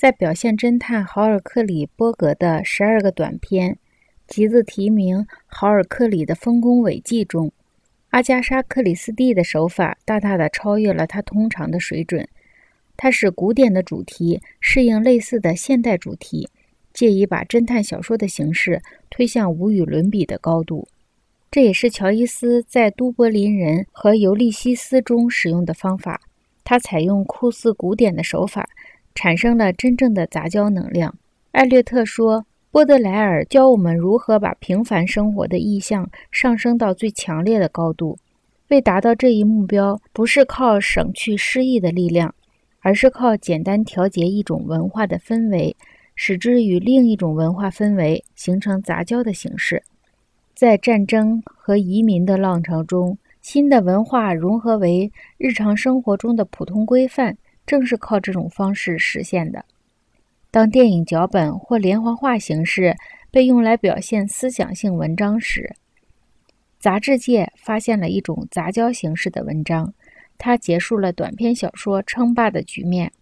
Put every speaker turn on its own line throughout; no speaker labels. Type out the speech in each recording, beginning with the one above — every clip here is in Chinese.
在表现侦探豪尔克里波格的十二个短篇集子题名《豪尔克里的丰功伟绩》中，阿加莎·克里斯蒂的手法大大的超越了他通常的水准。他使古典的主题适应类似的现代主题，借以把侦探小说的形式推向无与伦比的高度。这也是乔伊斯在《都柏林人》和《尤利西斯》中使用的方法。他采用酷似古典的手法。产生了真正的杂交能量。艾略特说：“波德莱尔教我们如何把平凡生活的意象上升到最强烈的高度。为达到这一目标，不是靠省去诗意的力量，而是靠简单调节一种文化的氛围，使之与另一种文化氛围形成杂交的形式。在战争和移民的浪潮中，新的文化融合为日常生活中的普通规范。”正是靠这种方式实现的。当电影脚本或连环画形式被用来表现思想性文章时，杂志界发现了一种杂交形式的文章，它结束了短篇小说称霸的局面。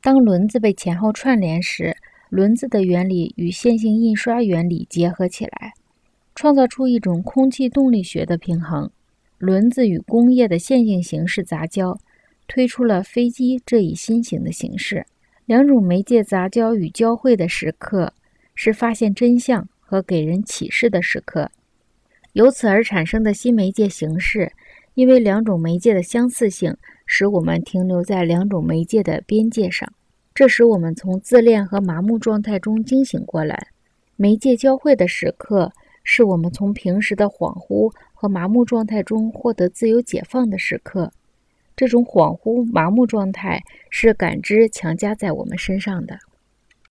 当轮子被前后串联时，轮子的原理与线性印刷原理结合起来，创造出一种空气动力学的平衡。轮子与工业的线性形式杂交。推出了飞机这一新型的形式。两种媒介杂交与交汇的时刻，是发现真相和给人启示的时刻。由此而产生的新媒介形式，因为两种媒介的相似性，使我们停留在两种媒介的边界上。这使我们从自恋和麻木状态中惊醒过来。媒介交汇的时刻，是我们从平时的恍惚和麻木状态中获得自由解放的时刻。这种恍惚、麻木状态是感知强加在我们身上的。